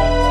Bye.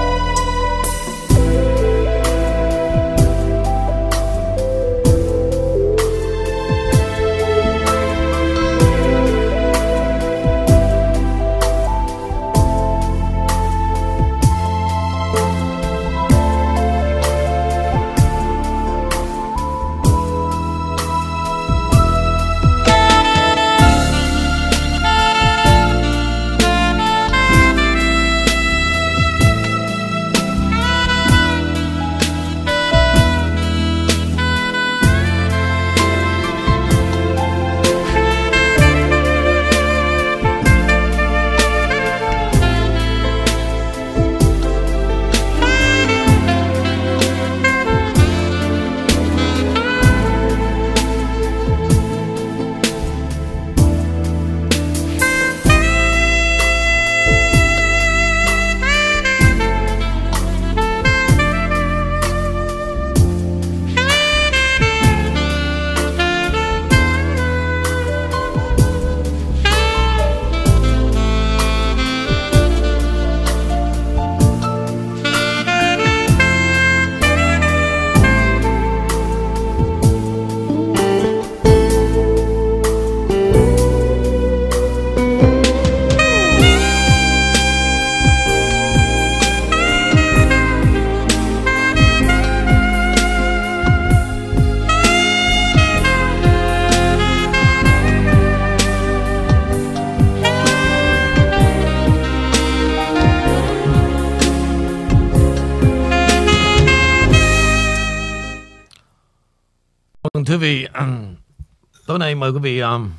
Tối nay mời quý vị um,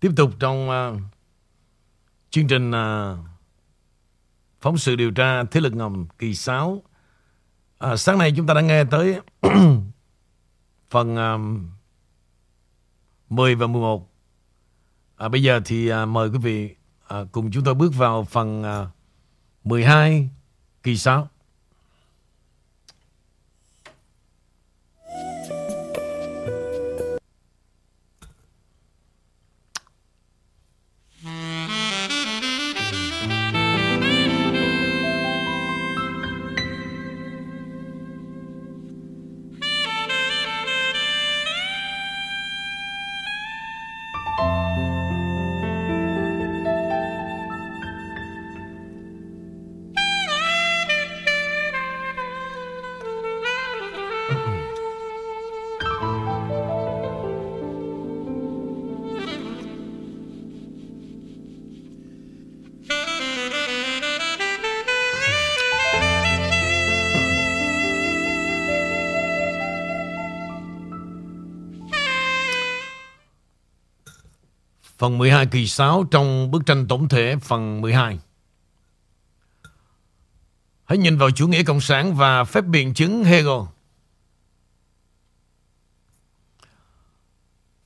tiếp tục trong uh, chương trình uh, phóng sự điều tra thế lực ngầm kỳ 6. À, sáng nay chúng ta đã nghe tới phần um, 10 và 11. À, bây giờ thì uh, mời quý vị uh, cùng chúng tôi bước vào phần uh, 12 kỳ 6. Phần 12 kỳ 6 trong bức tranh tổng thể phần 12. Hãy nhìn vào chủ nghĩa cộng sản và phép biện chứng Hegel.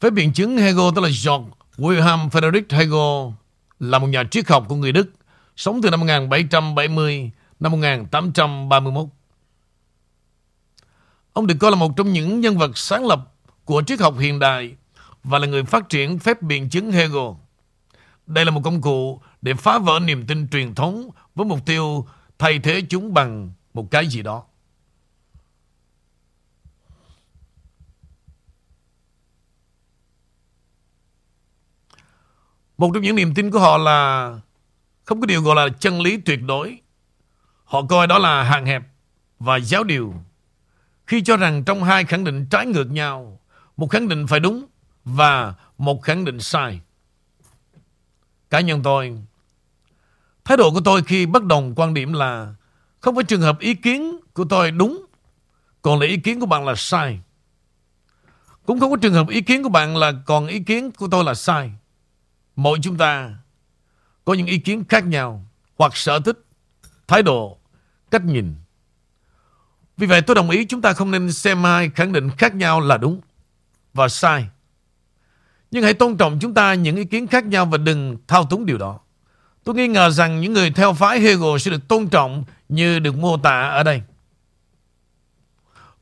Phép biện chứng Hegel tức là George Wilhelm Frederick Hegel là một nhà triết học của người Đức, sống từ năm 1770 năm 1831. Ông được coi là một trong những nhân vật sáng lập của triết học hiện đại và là người phát triển phép biện chứng Hegel. Đây là một công cụ để phá vỡ niềm tin truyền thống với mục tiêu thay thế chúng bằng một cái gì đó. Một trong những niềm tin của họ là không có điều gọi là chân lý tuyệt đối. Họ coi đó là hạn hẹp và giáo điều. Khi cho rằng trong hai khẳng định trái ngược nhau, một khẳng định phải đúng và một khẳng định sai. Cá nhân tôi, thái độ của tôi khi bất đồng quan điểm là không phải trường hợp ý kiến của tôi đúng, còn là ý kiến của bạn là sai. Cũng không có trường hợp ý kiến của bạn là còn ý kiến của tôi là sai. Mỗi chúng ta có những ý kiến khác nhau hoặc sở thích, thái độ, cách nhìn. Vì vậy tôi đồng ý chúng ta không nên xem hai khẳng định khác nhau là đúng và sai. Nhưng hãy tôn trọng chúng ta những ý kiến khác nhau và đừng thao túng điều đó. Tôi nghi ngờ rằng những người theo phái Hegel sẽ được tôn trọng như được mô tả ở đây.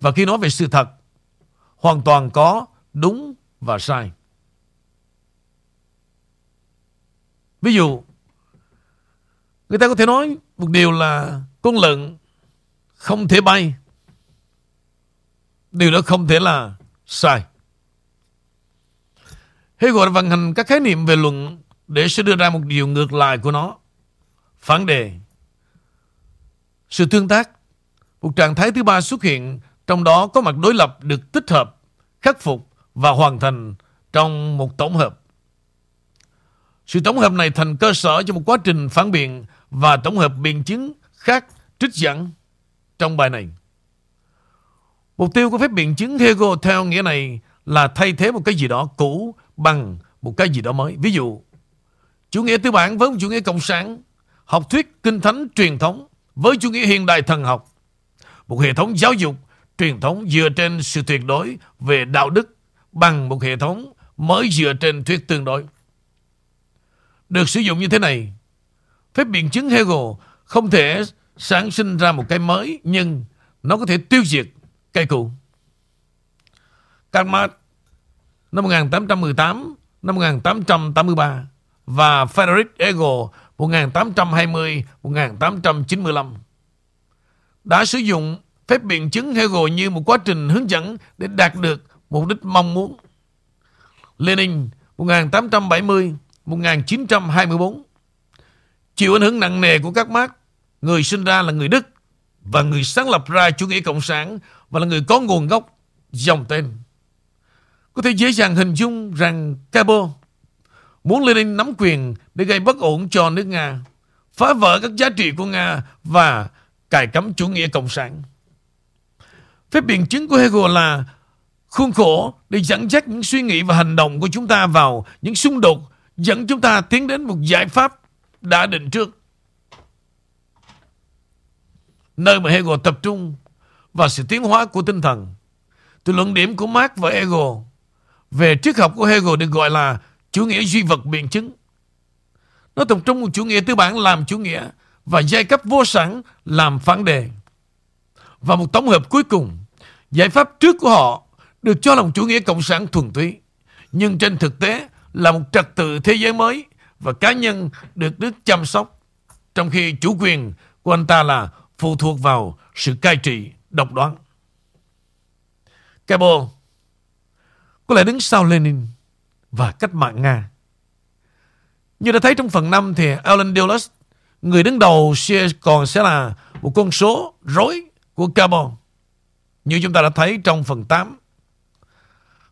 Và khi nói về sự thật, hoàn toàn có đúng và sai. Ví dụ, người ta có thể nói một điều là con lợn không thể bay. Điều đó không thể là sai. Hegel đã vận hành các khái niệm về luận để sẽ đưa ra một điều ngược lại của nó. Phản đề. Sự tương tác. Một trạng thái thứ ba xuất hiện, trong đó có mặt đối lập được tích hợp, khắc phục và hoàn thành trong một tổng hợp. Sự tổng hợp này thành cơ sở cho một quá trình phản biện và tổng hợp biện chứng khác trích dẫn trong bài này. Mục tiêu của phép biện chứng Hegel theo nghĩa này là thay thế một cái gì đó cũ bằng một cái gì đó mới. Ví dụ, chủ nghĩa tư bản với chủ nghĩa cộng sản, học thuyết kinh thánh truyền thống với chủ nghĩa hiện đại thần học, một hệ thống giáo dục truyền thống dựa trên sự tuyệt đối về đạo đức bằng một hệ thống mới dựa trên thuyết tương đối. Được sử dụng như thế này, phép biện chứng Hegel không thể sản sinh ra một cái mới nhưng nó có thể tiêu diệt cái cũ. Karl Marx năm 1818, năm 1883 và Frederick Hegel 1820-1895 đã sử dụng phép biện chứng Hegel như một quá trình hướng dẫn để đạt được mục đích mong muốn. Lenin 1870-1924 chịu ảnh hưởng nặng nề của các Marx, người sinh ra là người Đức và người sáng lập ra chủ nghĩa cộng sản và là người có nguồn gốc dòng tên có thể dễ dàng hình dung rằng Cabo muốn Lenin nắm quyền để gây bất ổn cho nước Nga, phá vỡ các giá trị của Nga và cài cắm chủ nghĩa cộng sản. Phép biện chứng của Hegel là khuôn khổ để dẫn dắt những suy nghĩ và hành động của chúng ta vào những xung đột dẫn chúng ta tiến đến một giải pháp đã định trước. Nơi mà Hegel tập trung vào sự tiến hóa của tinh thần. Từ luận điểm của Marx và Hegel về triết học của Hegel được gọi là chủ nghĩa duy vật biện chứng. Nó tập trung một chủ nghĩa tư bản làm chủ nghĩa và giai cấp vô sản làm phản đề. Và một tổng hợp cuối cùng, giải pháp trước của họ được cho là một chủ nghĩa cộng sản thuần túy. Nhưng trên thực tế là một trật tự thế giới mới và cá nhân được nước chăm sóc. Trong khi chủ quyền của anh ta là phụ thuộc vào sự cai trị độc đoán. Cable có lẽ đứng sau Lenin và cách mạng Nga. Như đã thấy trong phần 5 thì Alan Dulles, người đứng đầu còn sẽ là một con số rối của carbon. Như chúng ta đã thấy trong phần 8.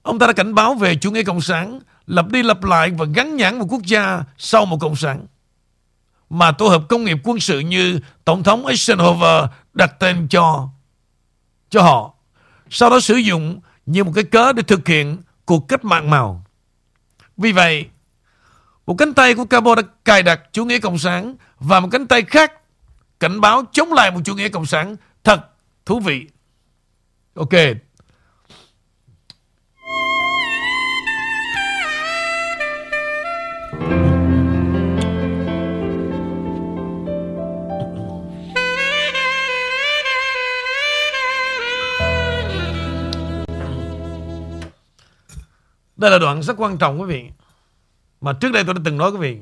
Ông ta đã cảnh báo về chủ nghĩa cộng sản lặp đi lặp lại và gắn nhãn một quốc gia sau một cộng sản. Mà tổ hợp công nghiệp quân sự như Tổng thống Eisenhower đặt tên cho cho họ. Sau đó sử dụng như một cái cớ để thực hiện cuộc cách mạng màu. Vì vậy, một cánh tay của Cabo đã cài đặt chủ nghĩa cộng sản và một cánh tay khác cảnh báo chống lại một chủ nghĩa cộng sản thật thú vị. Ok. Đây là đoạn rất quan trọng quý vị. Mà trước đây tôi đã từng nói quý vị.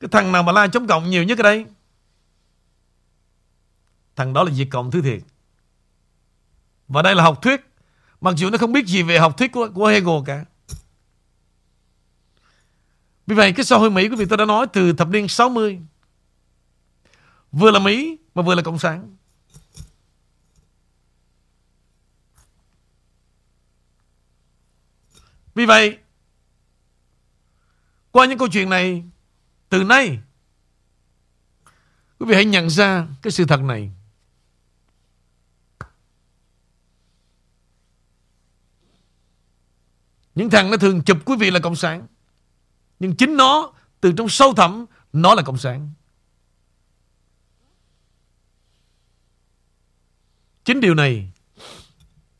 Cái thằng nào mà la chống cộng nhiều nhất ở đây Thằng đó là diệt Cộng thứ thiệt Và đây là học thuyết Mặc dù nó không biết gì về học thuyết của, của Hegel cả Vì vậy cái xã hội Mỹ quý vị tôi đã nói Từ thập niên 60 Vừa là Mỹ Mà vừa là Cộng sản Vì vậy, qua những câu chuyện này, Từ nay, Quý vị hãy nhận ra cái sự thật này. Những thằng nó thường chụp quý vị là Cộng sản, Nhưng chính nó, Từ trong sâu thẳm, Nó là Cộng sản. Chính điều này,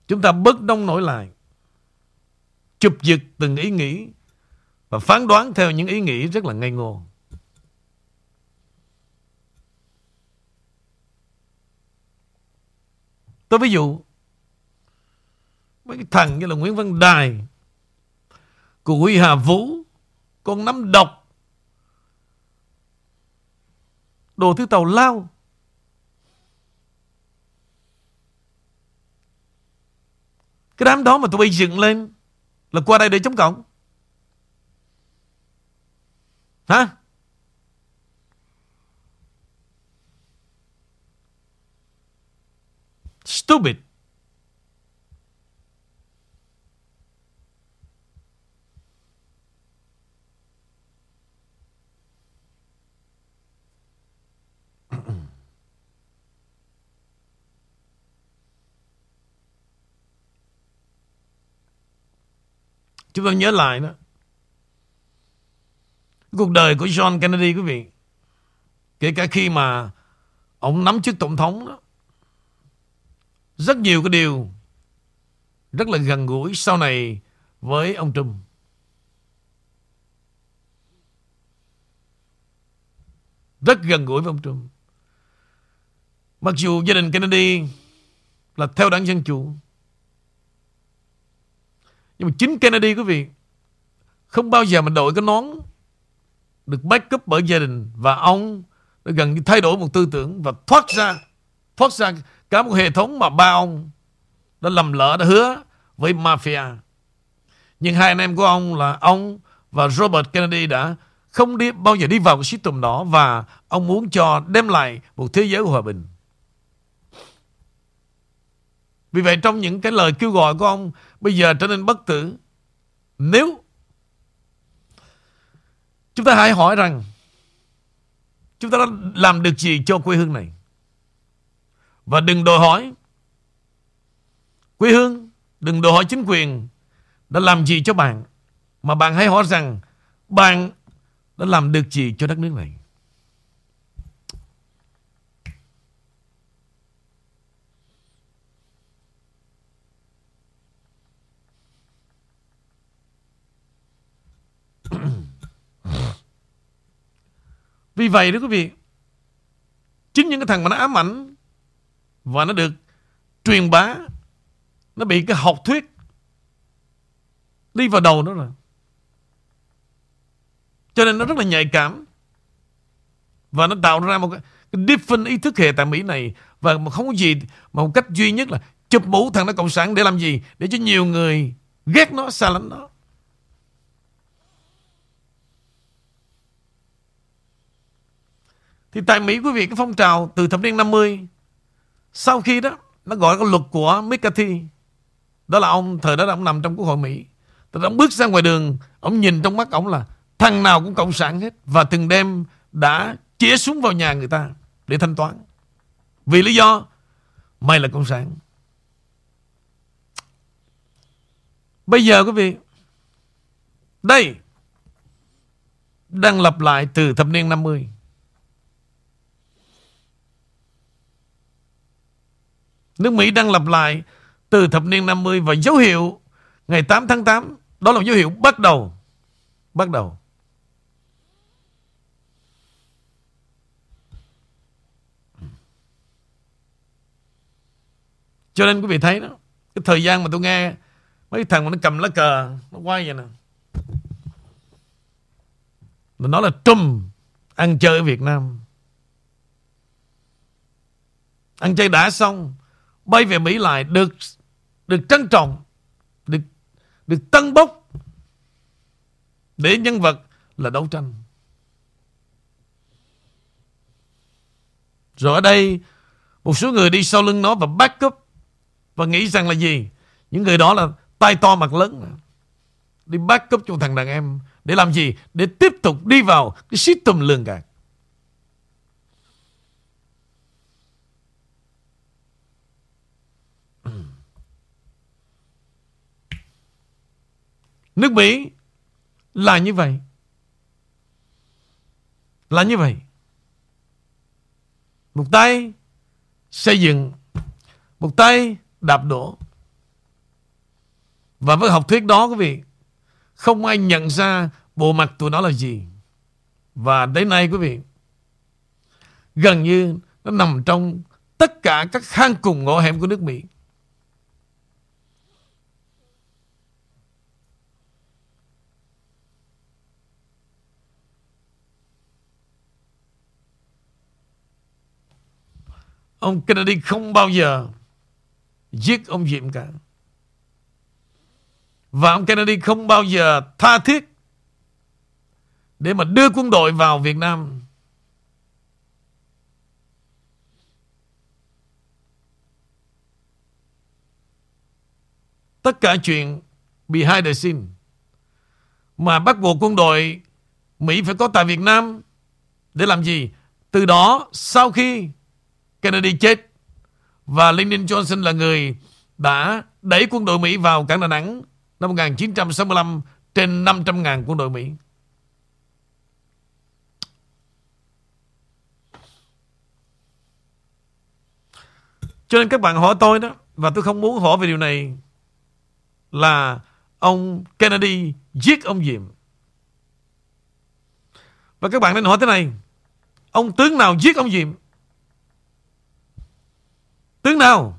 Chúng ta bất đông nổi lại. Chụp giật từng ý nghĩ và phán đoán theo những ý nghĩ rất là ngây ngô. Tôi ví dụ, mấy cái thằng như là Nguyễn Văn Đài của Huy Hà Vũ, con nắm độc, đồ thứ tàu lao cái đám đó mà tụi bay dựng lên là qua đây để chống cộng Hả? Stupid. Chúng ta nhớ lại đó. Cuộc đời của John Kennedy, quý vị, kể cả khi mà ông nắm chức tổng thống đó, rất nhiều cái điều rất là gần gũi sau này với ông Trump. Rất gần gũi với ông Trump. Mặc dù gia đình Kennedy là theo đảng Dân Chủ nhưng mà chính Kennedy, quý vị, không bao giờ mà đội cái nón được backup bởi gia đình và ông đã gần như thay đổi một tư tưởng và thoát ra thoát ra cả một hệ thống mà ba ông đã lầm lỡ, đã hứa với mafia nhưng hai anh em của ông là ông và Robert Kennedy đã không đi, bao giờ đi vào cái system đó và ông muốn cho đem lại một thế giới hòa bình. Vì vậy trong những cái lời kêu gọi của ông, bây giờ trở nên bất tử. Nếu Chúng ta hãy hỏi rằng, Chúng ta đã làm được gì cho quê hương này Và đừng đòi hỏi Quê hương, Đừng đòi hỏi chính quyền đã làm gì cho bạn. Mà bạn hãy hỏi rằng bạn đã làm được gì cho đất nước này. Vì vậy đó quý vị Chính những cái thằng mà nó ám ảnh Và nó được truyền bá Nó bị cái học thuyết Đi vào đầu nó rồi. Cho nên nó rất là nhạy cảm Và nó tạo ra một cái, different ý thức hệ tại Mỹ này Và không có gì Mà một cách duy nhất là Chụp mũ thằng nó cộng sản để làm gì? Để cho nhiều người ghét nó, xa lánh nó. Thì tại Mỹ, quý vị, cái phong trào từ thập niên 50 sau khi đó, nó gọi là luật của McCarthy. Đó là ông, thời đó là ông nằm trong quốc hội Mỹ. Thì ông bước ra ngoài đường, ông nhìn trong mắt ông là thằng nào cũng cộng sản hết. Và từng đêm đã chĩa súng vào nhà người ta để thanh toán. Vì lý do, mày là cộng sản. Bây giờ, quý vị, đây đang lặp lại từ thập niên 50 Nước Mỹ đang lặp lại từ thập niên 50 và dấu hiệu ngày 8 tháng 8 đó là dấu hiệu bắt đầu. Bắt đầu. Cho nên quý vị thấy đó, Cái thời gian mà tôi nghe Mấy thằng mà nó cầm lá cờ, Nó quay vậy nè Nó là trùm Ăn chơi ở Việt Nam Ăn chơi đã xong bay về Mỹ lại được được trân trọng, được được tân bốc để nhân vật là đấu tranh. Rồi ở đây một số người đi sau lưng nó và back up và nghĩ rằng là gì? Những người đó là tay to mặt lớn. Đi back up cho thằng đàn em để làm gì? Để tiếp tục đi vào cái system lường gạt. Nước Mỹ là như vậy. Là như vậy. Một tay xây dựng, một tay đạp đổ. Và với học thuyết đó quý vị, không ai nhận ra bộ mặt tụi nó là gì. Và đến nay quý vị, gần như nó nằm trong tất cả các hang cùng ngõ hẻm của nước Mỹ. Ông Kennedy không bao giờ giết ông Diệm cả. Và ông Kennedy không bao giờ tha thiết để mà đưa quân đội vào Việt Nam. Tất cả chuyện behind the scene mà bắt buộc quân đội Mỹ phải có tại Việt Nam để làm gì? Từ đó, sau khi Kennedy chết. Và Lyndon Johnson là người đã đẩy quân đội Mỹ vào cảng Đà Nẵng năm 1965 trên 500.000 quân đội Mỹ. Cho nên các bạn hỏi tôi đó, Và tôi không muốn hỏi về điều này, Là Ông Kennedy giết ông Diệm. Và các bạn nên hỏi thế này, Ông tướng nào giết ông Diệm? Tướng nào?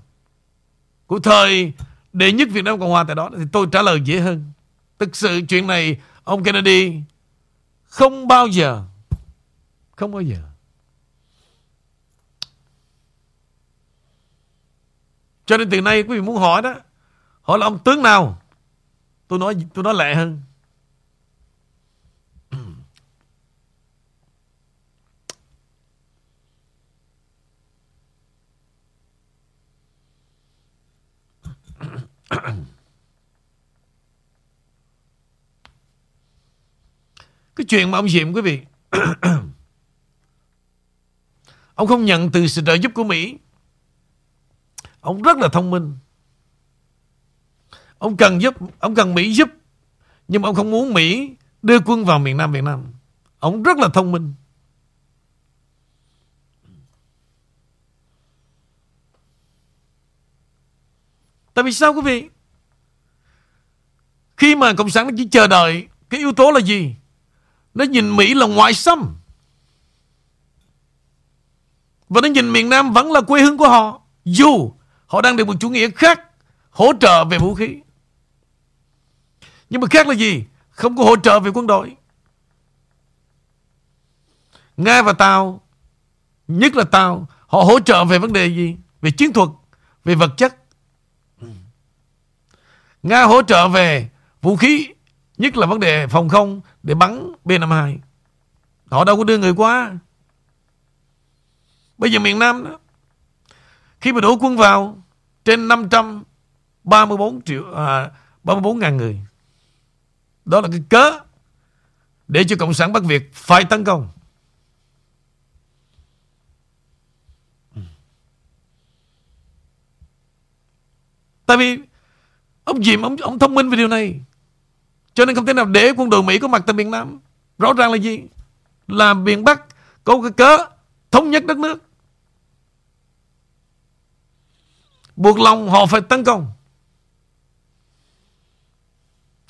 Của thời đệ nhất Việt Nam Cộng Hòa tại đó Thì tôi trả lời dễ hơn. Thực sự chuyện này, Ông Kennedy, Không bao giờ, Không bao giờ. Cho nên từ nay quý vị muốn hỏi đó, Hỏi là ông tướng nào? Tôi nói tôi nói lẹ hơn. Cái chuyện mà ông Diệm quý vị Ông không nhận từ sự trợ giúp của Mỹ Ông rất là thông minh Ông cần giúp, ông cần Mỹ giúp. Nhưng mà ông không muốn Mỹ đưa quân vào miền Nam Việt Nam. Ông rất là thông minh. Tại vì sao quý vị? Khi mà Cộng sản nó chỉ chờ đợi Cái yếu tố là gì? Nó nhìn Mỹ là ngoại xâm Và nó nhìn miền Nam vẫn là quê hương của họ Dù họ đang được một chủ nghĩa khác Hỗ trợ về vũ khí Nhưng mà khác là gì? Không có hỗ trợ về quân đội Nga và Tàu Nhất là Tàu Họ hỗ trợ về vấn đề gì? Về chiến thuật, Về vật chất Nga hỗ trợ về vũ khí Nhất là vấn đề phòng không Để bắn B-52 Họ đâu có đưa người qua. Bây giờ miền Nam đó Khi mà đổ quân vào Trên 534 triệu à, 34 ngàn người. Đó là cái cớ Để cho Cộng sản Bắc Việt phải tấn công. Ừ. Tại vì Ông Diệm ông, ông thông minh về điều này. Cho nên không thể nào để quân đội Mỹ có mặt tại miền Nam. Rõ ràng là gì? Là miền Bắc có cái cớ Thống nhất đất nước. Buộc lòng họ phải tấn công.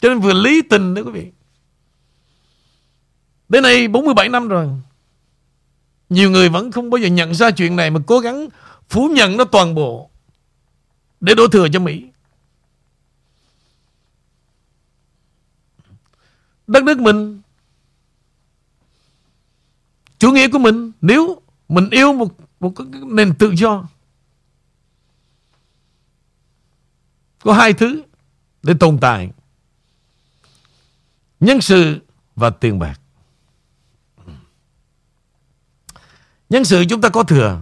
Cho nên vừa lý tình đó quý vị. Đến nay 47 năm rồi. Nhiều người vẫn không bao giờ nhận ra chuyện này Mà cố gắng phủ nhận nó toàn bộ Để đổ thừa cho Mỹ. Đất nước mình. Chủ nghĩa của mình, nếu mình yêu một một cái nền tự do, có hai thứ để tồn tại. Nhân sự và tiền bạc. Nhân sự chúng ta có thừa.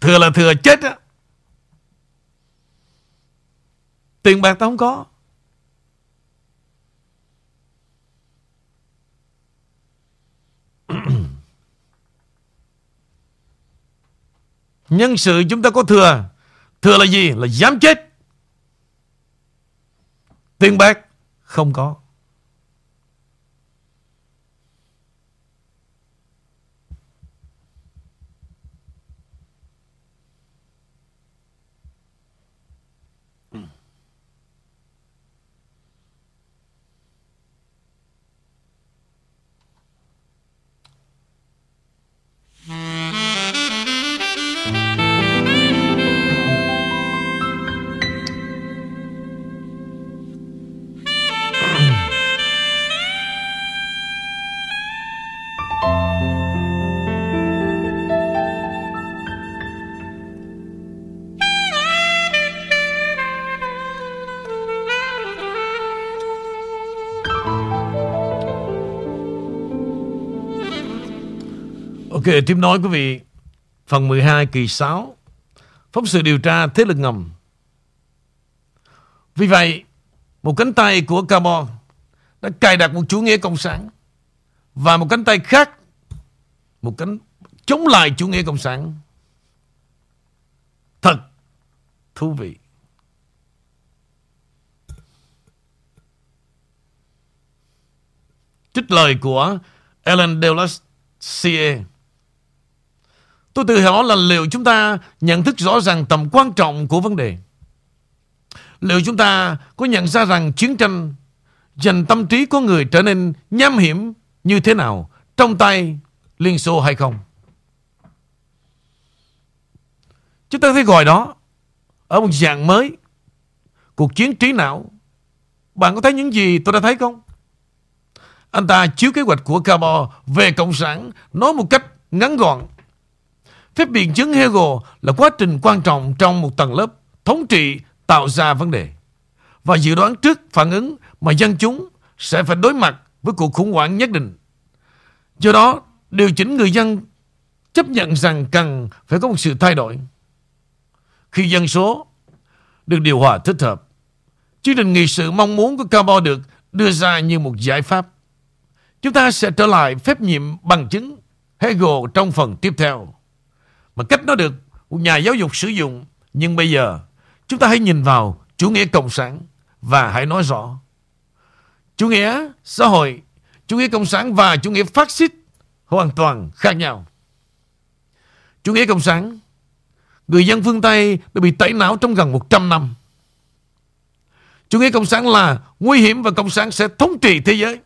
Thừa là thừa chết á. Tiền bạc ta không có. Nhân sự chúng ta có thừa. Thừa là gì? Là dám chết. Tiền bạc không có. Ok, tiếp nói quý vị. Phần 12 kỳ 6. Phóng sự điều tra thế lực ngầm. Vì vậy, một cánh tay của Cabo đã cài đặt một chủ nghĩa cộng sản và một cánh tay khác một cánh chống lại chủ nghĩa cộng sản. Thật thú vị. Trích lời của Ellen Dulles C.A. Tôi tự hỏi là liệu chúng ta nhận thức rõ ràng tầm quan trọng của vấn đề. Liệu chúng ta có nhận ra rằng chiến tranh, dành tâm trí của người trở nên nham hiểm như thế nào trong tay Liên Xô hay không? Chúng ta thấy gọi đó ở một dạng mới cuộc chiến trí não. Bạn có thấy những gì tôi đã thấy không? Anh ta chiếu kế hoạch của Cabo về Cộng sản nói một cách ngắn gọn Phép biện chứng Hegel là quá trình quan trọng trong một tầng lớp thống trị tạo ra vấn đề và dự đoán trước phản ứng mà dân chúng sẽ phải đối mặt với cuộc khủng hoảng nhất định. Do đó, điều chỉnh người dân chấp nhận rằng cần phải có một sự thay đổi. Khi dân số được điều hòa thích hợp, chương trình nghị sự mong muốn của Cabo được đưa ra như một giải pháp. Chúng ta sẽ trở lại phép nhiệm bằng chứng Hegel trong phần tiếp theo mà cách nó được một nhà giáo dục sử dụng. Nhưng bây giờ chúng ta hãy nhìn vào chủ nghĩa cộng sản và hãy nói rõ. Chủ nghĩa xã hội, chủ nghĩa cộng sản và chủ nghĩa phát xít hoàn toàn khác nhau. Chủ nghĩa cộng sản, người dân phương Tây đã bị tẩy não trong gần 100 năm. Chủ nghĩa cộng sản là nguy hiểm và cộng sản sẽ thống trị thế giới.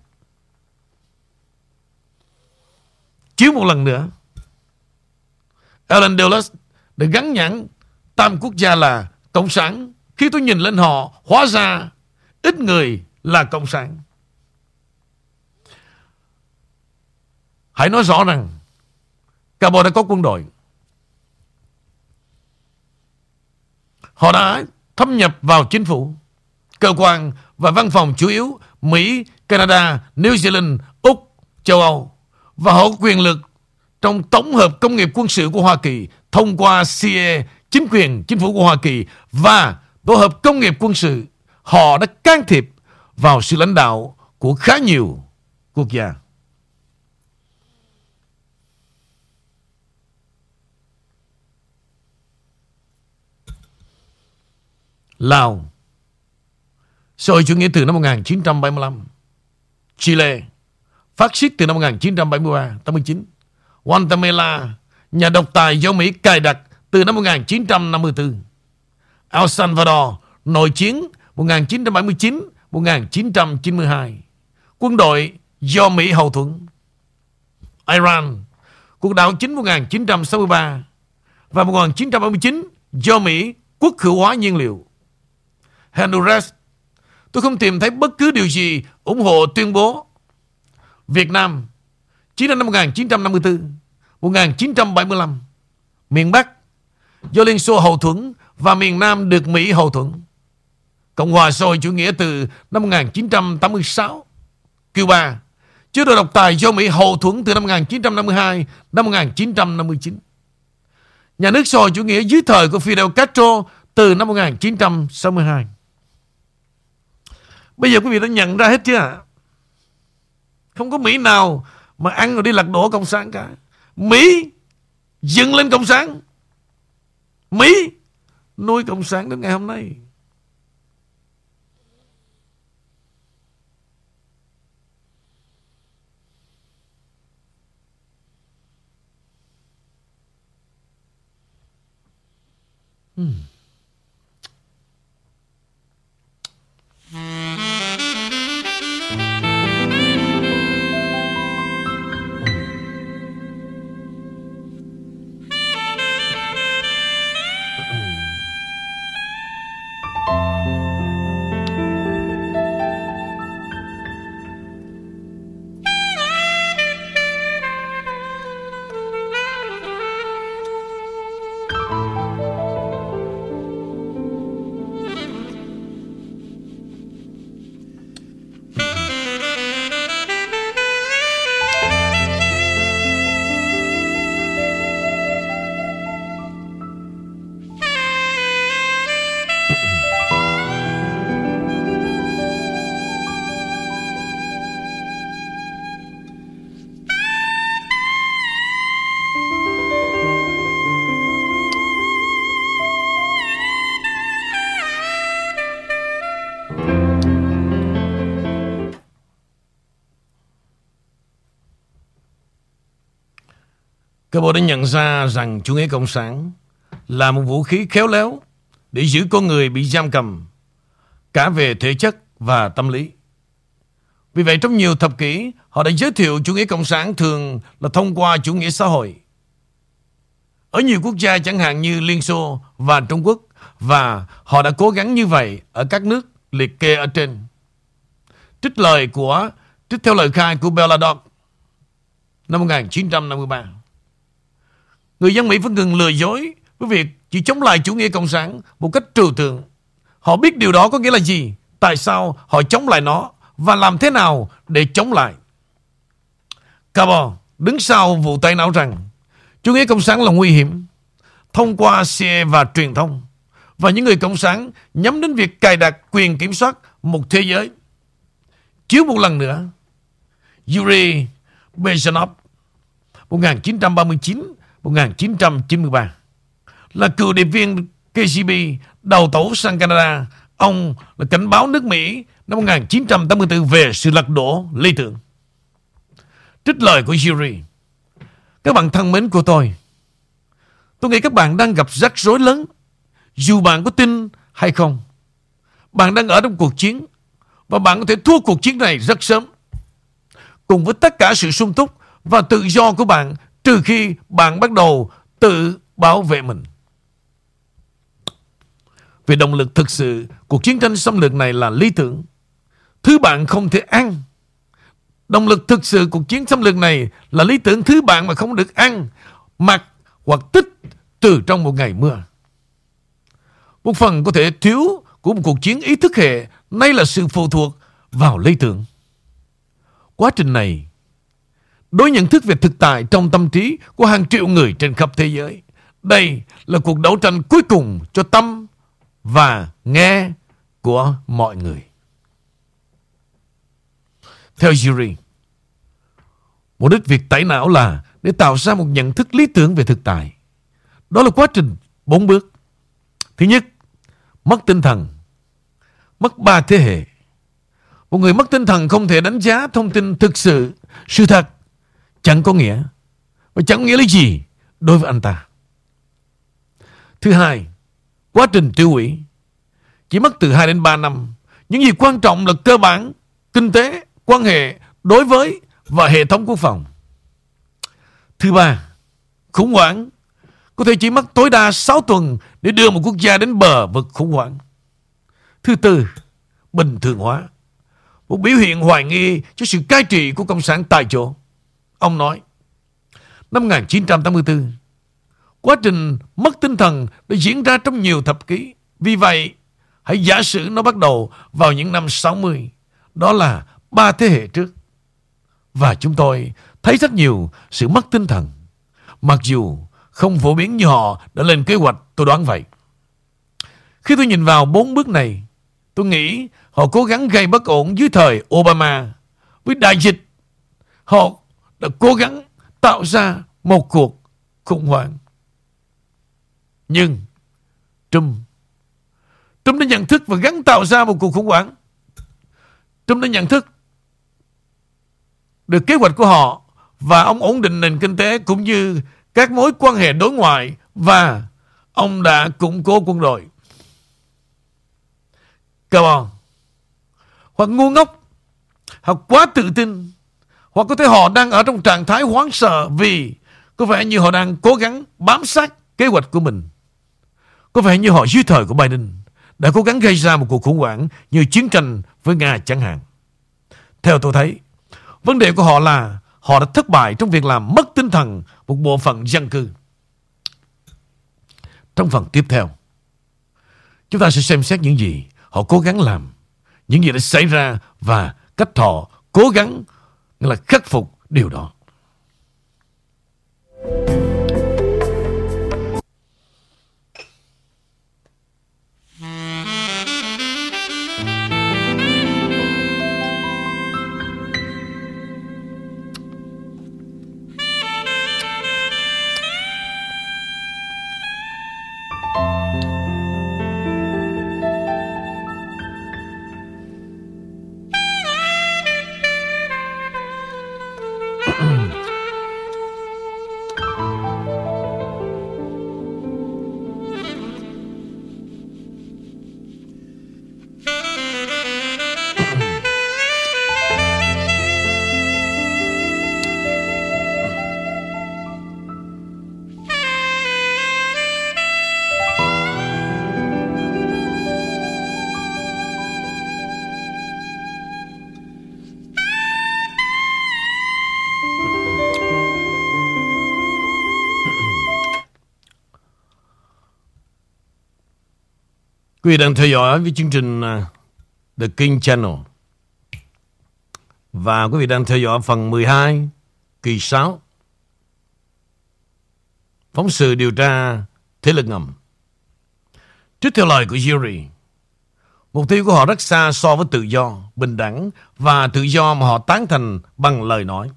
Chiếu một lần nữa, Alan Dulles được gắn nhãn tam quốc gia là cộng sản. Khi tôi nhìn lên họ, hóa ra ít người là cộng sản. Hãy nói rõ rằng Cabo đã có quân đội. Họ đã thâm nhập vào chính phủ, cơ quan và văn phòng chủ yếu Mỹ, Canada, New Zealand, Úc, châu Âu và họ có quyền lực trong tổng hợp công nghiệp quân sự của Hoa Kỳ thông qua CIA, chính quyền chính phủ của Hoa Kỳ và tổ hợp công nghiệp quân sự. Họ đã can thiệp vào sự lãnh đạo của khá nhiều quốc gia. Lào Xã hội chủ nghĩa từ năm 1975 Chile Phát xít từ năm 1973 89 Guatemala Nhà độc tài do Mỹ cài đặt từ năm 1954 El Salvador Nội chiến 1979-1992 Quân đội do Mỹ hậu thuẫn. Iran, Cuộc đảo chính 1963 Và 1979 do Mỹ quốc hữu hóa nhiên liệu. Honduras, Tôi không tìm thấy bất cứ điều gì ủng hộ tuyên bố Việt Nam chỉ năm 1954 1975 Miền Bắc, Do Liên Xô hậu thuẫn Và miền Nam được Mỹ hậu thuẫn. Cộng hòa xã hội chủ nghĩa từ năm 1986 Cuba Chế độ độc tài do Mỹ hậu thuẫn từ năm 1952 năm 1959 Nhà nước xã hội chủ nghĩa dưới thời của Fidel Castro từ năm 1962 Bây giờ quý vị đã nhận ra hết chưa Không có Mỹ nào mà ăn rồi đi lật đổ Cộng sản cả. Mỹ dựng lên Cộng sản. Mỹ nuôi Cộng sản đến ngày hôm nay. Hmm. Cơ bộ đã nhận ra rằng chủ nghĩa cộng sản là một vũ khí khéo léo để giữ con người bị giam cầm cả về thể chất và tâm lý. Vì vậy, trong nhiều thập kỷ, họ đã giới thiệu chủ nghĩa cộng sản thường là thông qua chủ nghĩa xã hội. Ở nhiều quốc gia chẳng hạn như Liên Xô và Trung Quốc, và họ đã cố gắng như vậy ở các nước liệt kê ở trên. Trích lời của, trích theo lời khai của Belladog năm 1953. Người dân Mỹ vẫn ngừng lừa dối với việc chỉ chống lại chủ nghĩa cộng sản một cách trừu tượng. Họ biết điều đó có nghĩa là gì, tại sao họ chống lại nó và làm thế nào để chống lại. Cabo đứng sau vụ tai não rằng chủ nghĩa cộng sản là nguy hiểm thông qua xe và truyền thông và những người cộng sản nhắm đến việc cài đặt quyền kiểm soát một thế giới. Chiếu một lần nữa, Yuri Bezhanov 1939 1993 là cựu điệp viên KGB đầu tẩu sang Canada Ông là cảnh báo nước Mỹ năm 1984 về sự lật đổ lý tưởng. Trích lời của Yuri. Các bạn thân mến của tôi, tôi nghĩ các bạn đang gặp rắc rối lớn. Dù bạn có tin hay không, bạn đang ở trong cuộc chiến và bạn có thể thua cuộc chiến này rất sớm. Cùng với tất cả sự sung túc và tự do của bạn trừ khi bạn bắt đầu tự bảo vệ mình. Vì động lực thực sự, cuộc chiến tranh xâm lược này là lý tưởng. Thứ bạn không thể ăn. Động lực thực sự cuộc chiến xâm lược này là lý tưởng thứ bạn mà không được ăn, mặc hoặc tích từ trong một ngày mưa. Một phần có thể thiếu của một cuộc chiến ý thức hệ nay là sự phụ thuộc vào lý tưởng. Quá trình này đối nhận thức về thực tại trong tâm trí của hàng triệu người trên khắp thế giới. Đây là cuộc đấu tranh cuối cùng cho tâm và nghe của mọi người. Theo Yuri, mục đích việc tẩy não là để tạo ra một nhận thức lý tưởng về thực tại. Đó là quá trình bốn bước. Thứ nhất, mất tinh thần. Mất ba thế hệ. Một người mất tinh thần không thể đánh giá thông tin thực sự, sự thật, chẳng có nghĩa. Và chẳng nghĩa là gì đối với anh ta. Thứ hai, quá trình tiêu hủy chỉ mất từ 2 đến 3 năm. Những gì quan trọng là cơ bản, kinh tế, quan hệ đối với và hệ thống quốc phòng. Thứ ba, khủng hoảng có thể chỉ mất tối đa 6 tuần để đưa một quốc gia đến bờ vực khủng hoảng. Thứ tư, bình thường hóa. Một biểu hiện hoài nghi cho sự cai trị của Cộng sản tại chỗ. Ông nói, năm 1984, quá trình mất tinh thần đã diễn ra trong nhiều thập kỷ. Vì vậy, hãy giả sử nó bắt đầu vào những năm 60. Đó là ba thế hệ trước. Và chúng tôi thấy rất nhiều sự mất tinh thần. Mặc dù không phổ biến như họ đã lên kế hoạch, tôi đoán vậy. Khi tôi nhìn vào bốn bước này, tôi nghĩ họ cố gắng gây bất ổn dưới thời Obama. Với đại dịch, họ đã cố gắng tạo ra một cuộc khủng hoảng. Nhưng Trump Trump đã nhận thức và gắn tạo ra một cuộc khủng hoảng. Trump đã nhận thức được kế hoạch của họ và ông ổn định nền kinh tế cũng như các mối quan hệ đối ngoại và ông đã củng cố quân đội. Come on. Hoặc ngu ngốc, hoặc quá tự tin, hoặc có thể họ đang ở trong trạng thái hoảng sợ vì có vẻ như họ đang cố gắng bám sát kế hoạch của mình. Có vẻ như họ dưới thời của Biden đã cố gắng gây ra một cuộc khủng hoảng như chiến tranh với Nga chẳng hạn. Theo tôi thấy, vấn đề của họ là họ đã thất bại trong việc làm mất tinh thần một bộ phận dân cư. Trong phần tiếp theo, chúng ta sẽ xem xét những gì họ cố gắng làm, những gì đã xảy ra và cách họ cố gắng là khắc phục điều đó. Quý vị đang theo dõi với chương trình à, The King Channel. Và quý vị đang theo dõi phần 12 kỳ 6. Phóng sự điều tra thế lực ngầm. Trước theo lời của Yuri, mục tiêu của họ rất xa so với tự do, bình đẳng và tự do mà họ tán thành bằng lời nói.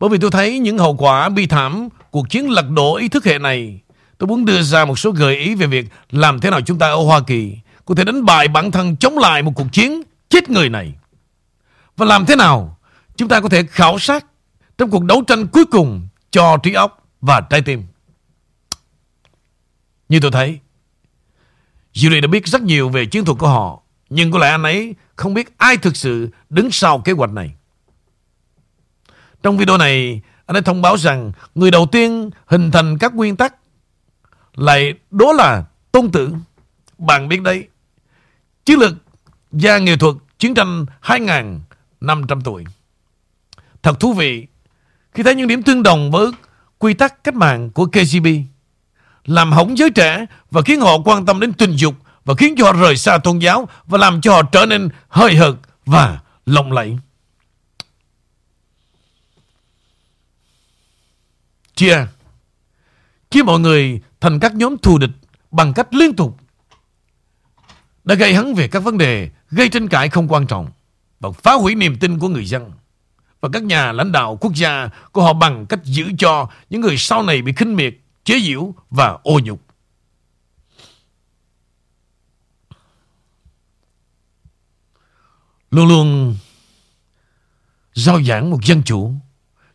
Bởi vì tôi thấy những hậu quả bi thảm cuộc chiến lật đổ ý thức hệ này Tôi muốn đưa ra một số gợi ý về việc làm thế nào chúng ta ở Hoa Kỳ có thể đánh bại bản thân chống lại một cuộc chiến chết người này. Và làm thế nào chúng ta có thể khảo sát trong cuộc đấu tranh cuối cùng cho trí óc và trái tim. Như tôi thấy, Yuri đã biết rất nhiều về chiến thuật của họ, nhưng có lẽ anh ấy không biết ai thực sự đứng sau kế hoạch này. Trong video này, anh ấy thông báo rằng người đầu tiên hình thành các nguyên tắc lại đó là tôn tử. Bạn biết đấy, chiến lược và nghệ thuật chiến tranh 2.500 tuổi. Thật thú vị khi thấy những điểm tương đồng với quy tắc cách mạng của KGB làm hỏng giới trẻ và khiến họ quan tâm đến tình dục và khiến cho họ rời xa tôn giáo và làm cho họ trở nên hơi hợt và lộng lẫy. Chia Khi mọi người thành các nhóm thù địch bằng cách liên tục. Đã gây hấn về các vấn đề gây tranh cãi không quan trọng và phá hủy niềm tin của người dân. Và các nhà lãnh đạo quốc gia của họ bằng cách giữ cho những người sau này bị khinh miệt, chế giễu và ô nhục. Luôn luôn giao giảng một dân chủ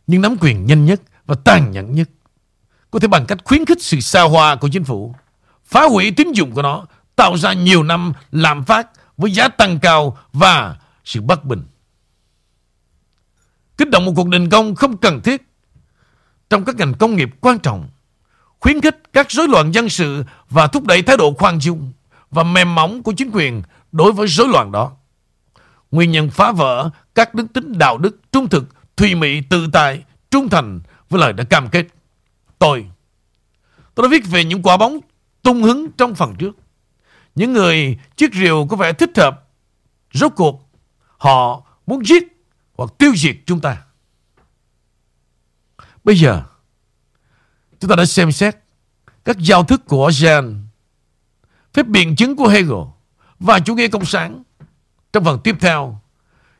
nhưng nắm quyền nhanh nhất và tàn nhẫn nhất có thể bằng cách khuyến khích sự xa hoa của chính phủ, phá hủy tín dụng của nó, tạo ra nhiều năm lạm phát với giá tăng cao và sự bất bình. Kích động một cuộc đình công không cần thiết trong các ngành công nghiệp quan trọng, khuyến khích các rối loạn dân sự và thúc đẩy thái độ khoan dung và mềm mỏng của chính quyền đối với rối loạn đó. Nguyên nhân phá vỡ các đức tính đạo đức, trung thực, thùy mị, tự tại, trung thành với lời đã cam kết. Tôi, tôi đã viết về những quả bóng tung hứng trong phần trước. Những người chiếc rìu có vẻ thích hợp. Rốt cuộc, họ muốn giết hoặc tiêu diệt chúng ta. Bây giờ, chúng ta đã xem xét các giao thức của Jean, phép biện chứng của Hegel và chủ nghĩa cộng sản. Trong phần tiếp theo,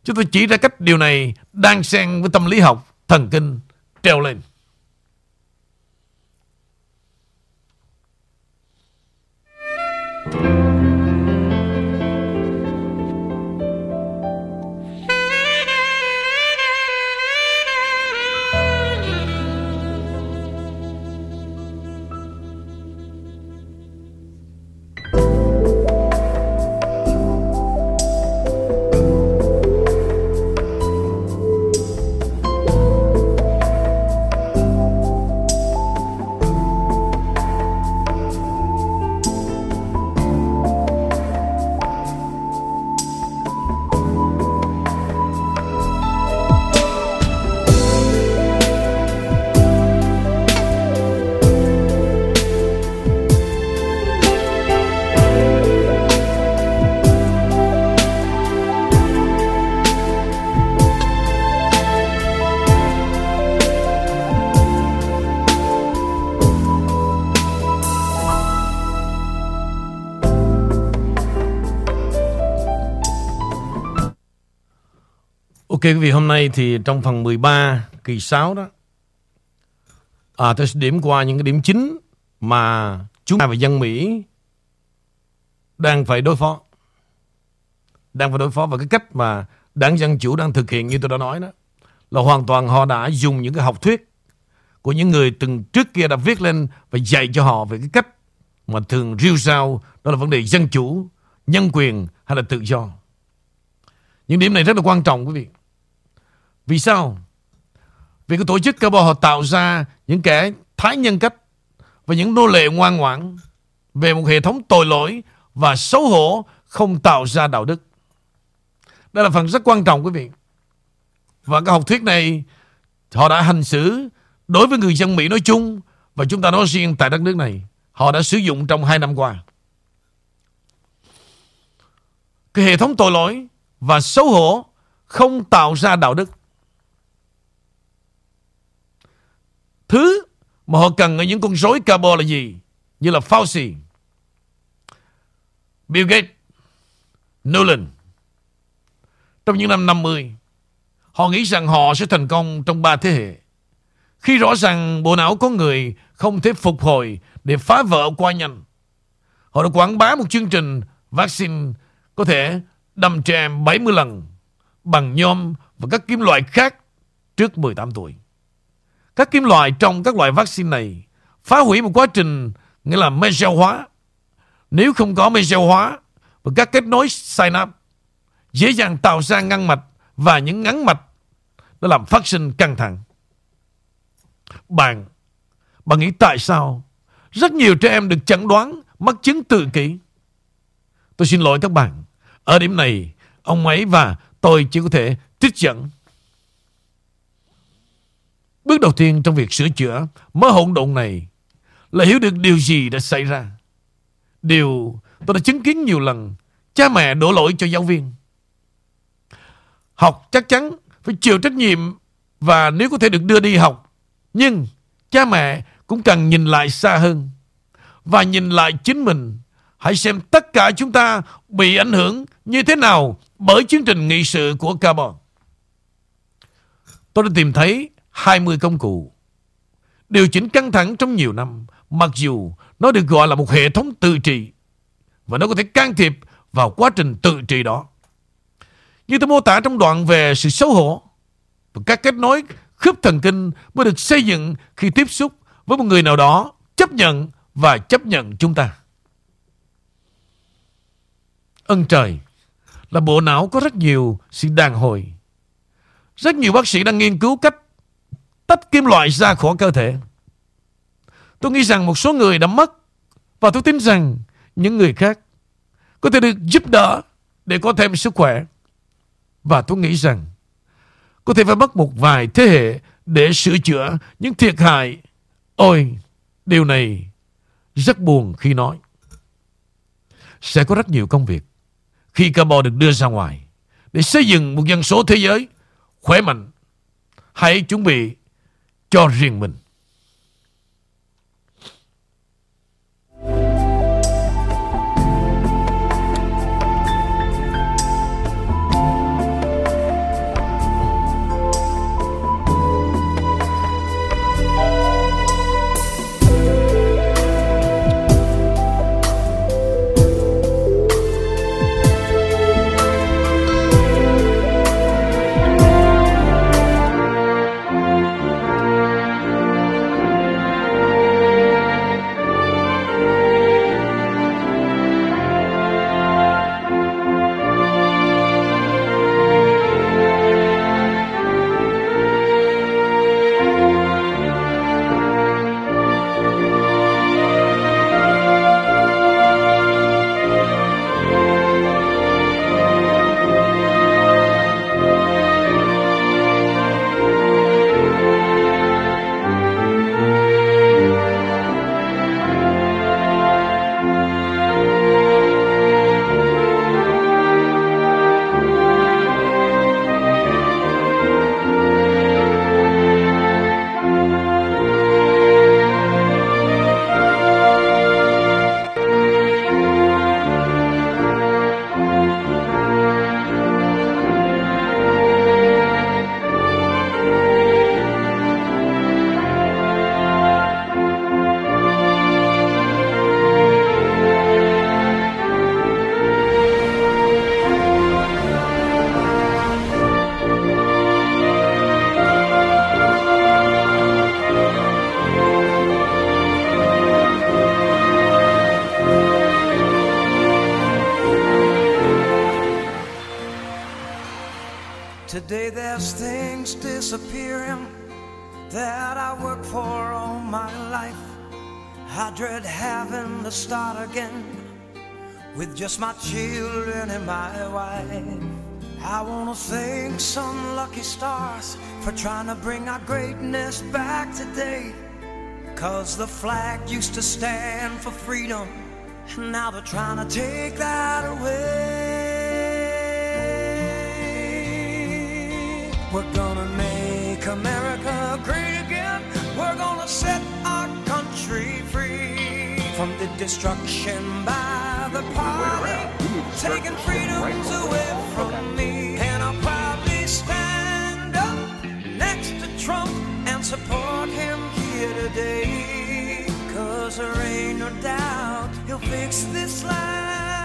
chúng tôi chỉ ra cách điều này đang xen với tâm lý học, thần kinh treo lên. Quý vị, hôm nay thì trong phần 13 kỳ 6 đó à, tôi sẽ điểm qua những cái điểm chính mà chúng ta và dân Mỹ đang phải đối phó. Đang phải đối phó và cái cách mà đảng Dân Chủ đang thực hiện như tôi đã nói đó là hoàn toàn họ đã dùng những cái học thuyết của những người từng trước kia đã viết lên và dạy cho họ về cái cách mà thường rêu rao đó là vấn đề dân chủ, nhân quyền hay là tự do. Những điểm này rất là quan trọng quý vị. Vì sao? Vì cái tổ chức cơ họ tạo ra những kẻ thái nhân cách và những nô lệ ngoan ngoãn về một hệ thống tội lỗi và xấu hổ không tạo ra đạo đức. Đây là phần rất quan trọng, quý vị. Và cái học thuyết này, họ đã hành xử đối với người dân Mỹ nói chung và chúng ta nói riêng tại đất nước này. Họ đã sử dụng trong hai năm qua. Cái hệ thống tội lỗi và xấu hổ không tạo ra đạo đức. Thứ mà họ cần ở những con rối cabo là gì? Như là Fauci, Bill Gates, Nolan. Trong những năm 50, họ nghĩ rằng họ sẽ thành công trong ba thế hệ. Khi rõ ràng bộ não có người không thể phục hồi để phá vỡ qua nhanh. Họ đã quảng bá một chương trình vaccine có thể đâm trẻ em 70 lần bằng nhôm và các kim loại khác trước 18 tuổi. Các kim loại trong các loại vaccine này phá hủy một quá trình nghĩa là meso hóa. Nếu không có meso hóa và các kết nối synapse dễ dàng tạo ra ngăn mạch và những ngắn mạch nó làm phát sinh căng thẳng. Bạn, bạn nghĩ tại sao rất nhiều trẻ em được chẩn đoán mắc chứng tự kỷ? Tôi xin lỗi các bạn. Ở điểm này, ông ấy và tôi chỉ có thể trích dẫn. Bước đầu tiên trong việc sửa chữa mớ hỗn độn này là hiểu được điều gì đã xảy ra. Điều tôi đã chứng kiến nhiều lần cha mẹ đổ lỗi cho giáo viên. Học chắc chắn phải chịu trách nhiệm và nếu có thể được đưa đi học. Nhưng cha mẹ cũng cần nhìn lại xa hơn và nhìn lại chính mình. Hãy xem tất cả chúng ta bị ảnh hưởng như thế nào bởi chương trình nghị sự của carbon. Tôi đã tìm thấy 20 công cụ điều chỉnh căng thẳng trong nhiều năm, mặc dù nó được gọi là một hệ thống tự trị, và nó có thể can thiệp vào quá trình tự trị đó. Như tôi mô tả trong đoạn về sự xấu hổ và các kết nối khớp thần kinh mới được xây dựng khi tiếp xúc với một người nào đó chấp nhận và chấp nhận chúng ta. Ân trời, là bộ não có rất nhiều sự đàn hồi. Rất nhiều bác sĩ đang nghiên cứu cách tách kim loại ra khỏi cơ thể. Tôi nghĩ rằng một số người đã mất và tôi tin rằng những người khác có thể được giúp đỡ để có thêm sức khỏe. Và tôi nghĩ rằng có thể phải mất một vài thế hệ để sửa chữa những thiệt hại. Ôi, điều này rất buồn khi nói. Sẽ có rất nhiều công việc khi carbon được đưa ra ngoài để xây dựng một dân số thế giới khỏe mạnh. Hãy chuẩn bị cho riêng mình. My children and my wife. I wanna thank some lucky stars for trying to bring our greatness back today. Cause the flag used to stand for freedom, and now they're trying to take that away. We're gonna make America great again. We're gonna set our country free from the destruction by the party, taking freedoms away from me. And I'll probably stand up next to Trump and support him here today. Cause there ain't no doubt he'll fix this life.